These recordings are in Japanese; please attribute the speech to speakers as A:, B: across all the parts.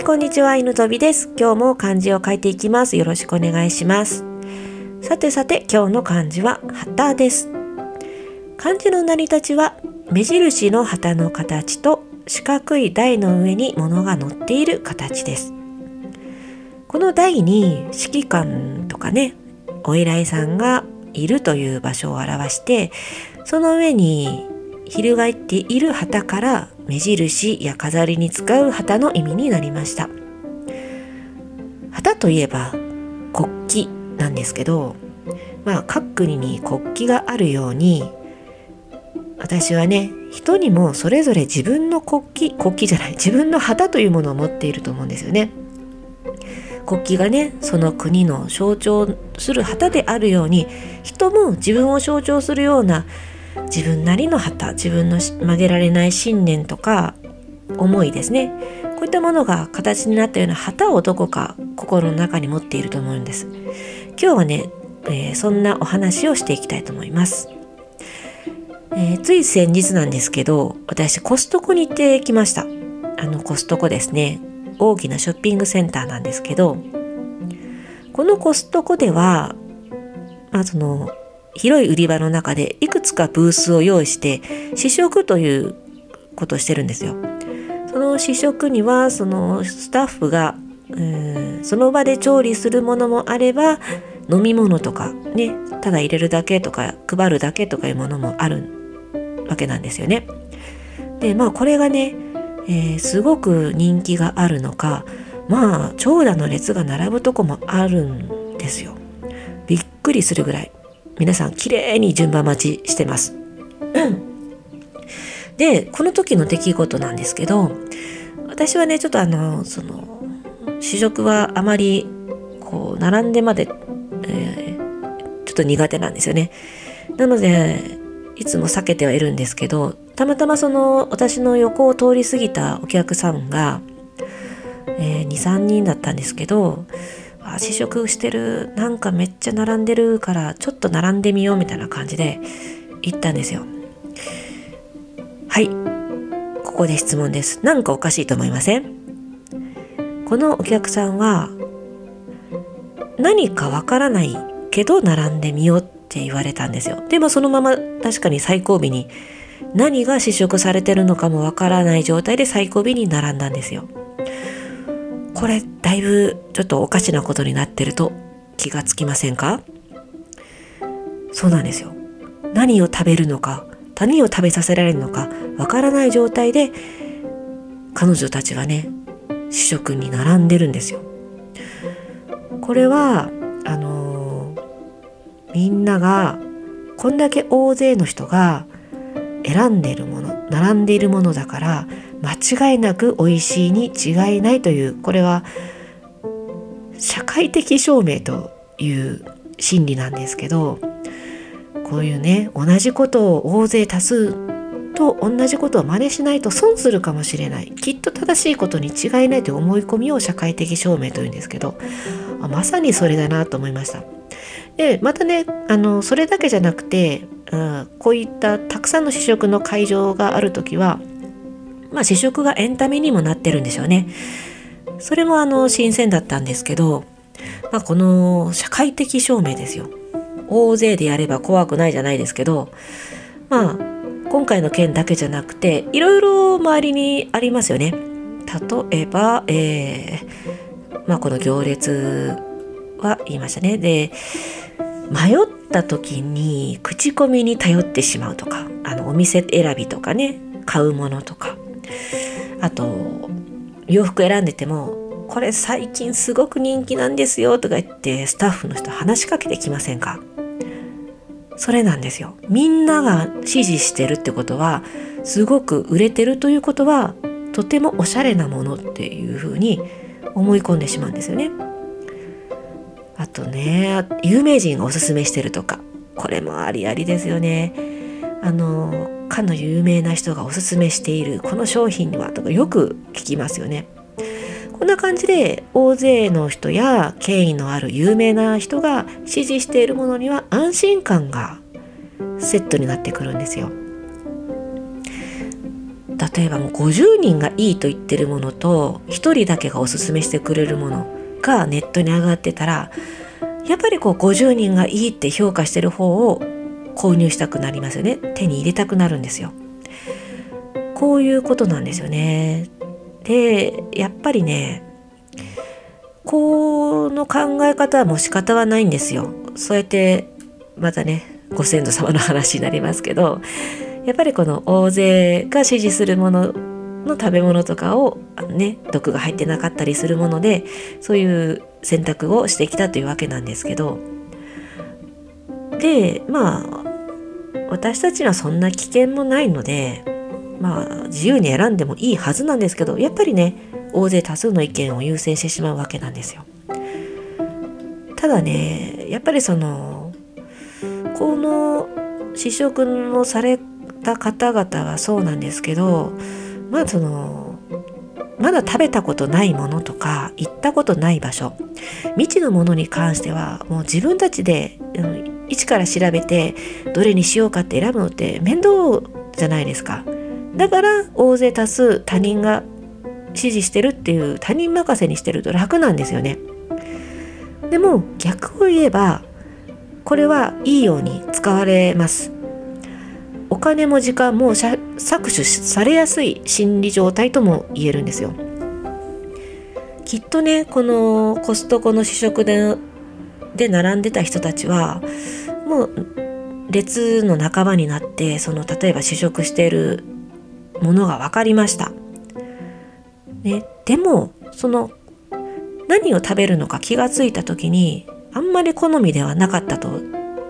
A: い、こんにちは、犬飛びです。今日も漢字を書いていきます。よろしくお願いします。さてさて、今日の漢字は旗です。漢字の成り立ちは、目印の旗の形と四角い台の上に物が乗っている形です。この台に指揮官とかね、お依頼さんがいるという場所を表して、その上に翻っている旗から目印や飾りに使う旗の意味になりました。旗といえば国旗なんですけどまあ各国に国旗があるように私はね人にもそれぞれ自分の国旗国旗じゃない自分の旗というものを持っていると思うんですよね。国旗がねその国の象徴する旗であるように人も自分を象徴するような自分なりの旗自分の曲げられない信念とか思いですね。こういったものが形になったような旗をどこか心の中に持っていると思うんです。今日はね、えー、そんなお話をしていきたいと思います、えー、つい先日なんですけど私コストコに行ってきました。あのコストコですね。大きなショッピングセンターなんですけどこのコストコではまあその広い売り場の中でいくつかブースを用意して試食ということをしてるんですよ。その試食にはそのスタッフがその場で調理するものもあれば飲み物とかねただ入れるだけとか配るだけとかいうものもあるわけなんですよね。でまあこれがね、えー、すごく人気があるのかまあ長蛇の列が並ぶとこもあるんですよ。びっくりするぐらい。皆さん綺麗に順番待ちしてます。でこの時の出来事なんですけど私はねちょっとあのその試食はあまりこう並んでまで、えー、ちょっと苦手なんですよね。なのでいつも避けてはいるんですけどたまたまその私の横を通り過ぎたお客さんが、えー、23人だったんですけどあ試食してるなんかめっちゃ並んでるからちょっと並んでみようみたいな感じで行ったんですよ。はい。ここで質問です。なんかおかしいと思いません？このお客さんは何かわからないけど並んでみようって言われたんですよ。でもそのまま確かに最後尾に何が試食されてるのかもわからない状態で最後尾に並んだんですよ。これだいぶちょっとおかしなことになってると気がつきませんか？そうなんですよ。何を食べるのか何を食べさせられるのかわからない状態で彼女たちはね試食に並んでるんですよ。これはあのー、みんながこんだけ大勢の人が選んでいるもの並んでいるものだから間違いなく美味しいに違いないというこれは社会的証明という心理なんですけどこういうね同じことを大勢多数と同じことを真似しないと損するかもしれないきっと正しいことに違いないという思い込みを社会的証明というんですけどまさにそれだなと思いました。でまたねあのそれだけじゃなくて、うん、こういったたくさんの試食の会場がある時はまあ試食がエンタメにもなってるんでしょうね。それもあの新鮮だったんですけど、まあ、この社会的証明ですよ。大勢でやれば怖くないじゃないですけど、まあ今回の件だけじゃなくていろいろ周りにありますよね。例えば、えー、まあこの行列は言いましたね。で迷った時に口コミに頼ってしまうとかあのお店選びとかね買うものとかあと洋服選んでてもこれ最近すごく人気なんですよとか言ってスタッフの人話しかけてきませんか？それなんですよ。みんなが支持してるってことはすごく売れてるということはとてもおしゃれなものっていうふうに思い込んでしまうんですよね。あとね有名人がおすすめしてるとかこれもありありですよね。あのかの有名な人がおすすめしているこの商品にはとかよく聞きますよね。こんな感じで大勢の人や権威のある有名な人が支持しているものには安心感がセットになってくるんですよ。例えばもう50人がいいと言ってるものと1人だけがおすすめしてくれるものがネットに上がってたらやっぱりこう50人がいいって評価してる方を購入したくなりますよね。手に入れたくなるんですよ。こういうことなんですよね。でやっぱりねこの考え方はもう仕方はないんですよ。そうやってまたねご先祖様の話になりますけどやっぱりこの大勢が支持するものの食べ物とかをね毒が入ってなかったりするものでそういう選択をしてきたというわけなんですけど。でまあ私たちはそんな危険もないのでまあ自由に選んでもいいはずなんですけどやっぱりね大勢多数の意見を優先してしまうわけなんですよ。ただねやっぱりそのこの試食のされた方々はそうなんですけどまあそのまだ食べたことないものとか行ったことない場所未知のものに関してはもう自分たちで、うん、一から調べてどれにしようかって選ぶのって面倒じゃないですか。だから大勢多数他人が支持してるっていう他人任せにしてると楽なんですよね。でも逆を言えばこれはいいように使われます。お金も時間も搾取されやすい心理状態とも言えるんですよ。きっとねこのコストコの試食でで並んでた人たちはもう列の仲間になってその例えば試食しているものが分かりました。ね、でもその何を食べるのか気がついた時にあんまり好みではなかったと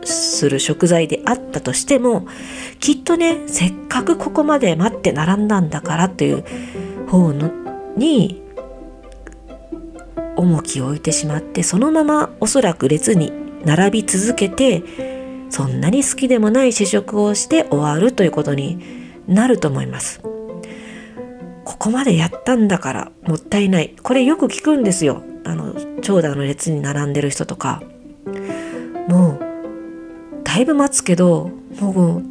A: する食材であったとしてもきっとねせっかくここまで待って並んだんだからという方のに重きを置いてしまってそのままおそらく列に並び続けてそんなに好きでもない試食をして終わるということになると思います。ここまでやったんだからもったいない。これよく聞くんですよ。あの長蛇の列に並んでる人とか。もうだいぶ待つけどもう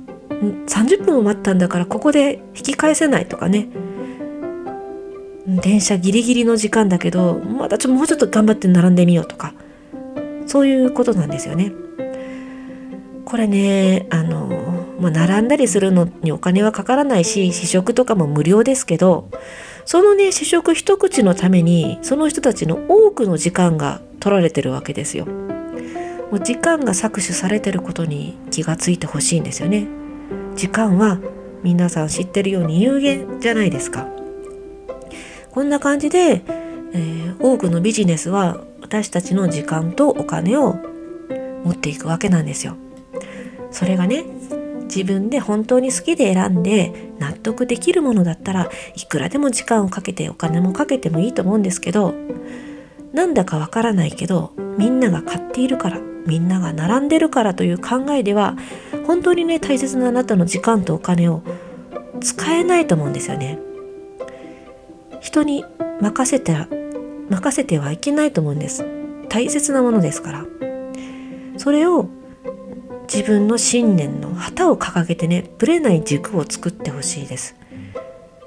A: 30分も待ったんだからここで引き返せないとかね電車ギリギリの時間だけどまたちょもうちょっと頑張って並んでみようとかそういうことなんですよね。これねあの、まあ、並んだりするのにお金はかからないし試食とかも無料ですけどそのね試食一口のためにその人たちの多くの時間が取られてるわけですよ。もう時間が搾取されてることに気がついてほしいんですよね。時間は皆さん知ってるように有限じゃないですか。こんな感じで、えー、多くのビジネスは私たちの時間とお金を持っていくわけなんですよ。それがね自分で本当に好きで選んで納得できるものだったらいくらでも時間をかけてお金もかけてもいいと思うんですけどなんだかわからないけどみんなが買っているからみんなが並んでるからという考えでは本当にね大切なあなたの時間とお金を使えないと思うんですよね。人に任せて任せてはいけないと思うんです。大切なものですから。それを自分の信念の旗を掲げてねぶれない軸を作ってほしいです。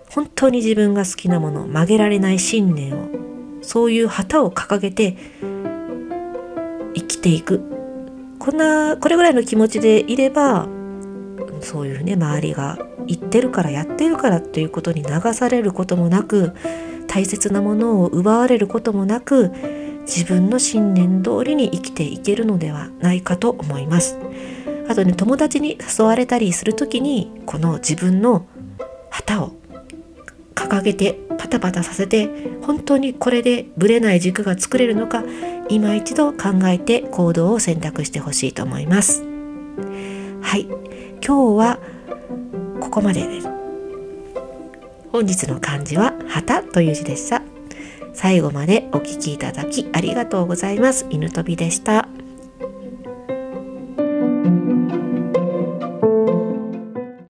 A: 本当に自分が好きなもの曲げられない信念をそういう旗を掲げて生きていくこんなこれぐらいの気持ちでいればそういうね周りが言ってるからやってるからということに流されることもなく大切なものを奪われることもなく自分の信念通りに生きていけるのではないかと思います。あとね友達に誘われたりする時にこの自分の旗を掲げてパタパタさせて本当にこれでブレない軸が作れるのか今一度考えて行動を選択してほしいと思います。はい、今日はここまでです。本日の漢字は旗という字でした。最後までお聴きいただきありがとうございます。犬飛びでした。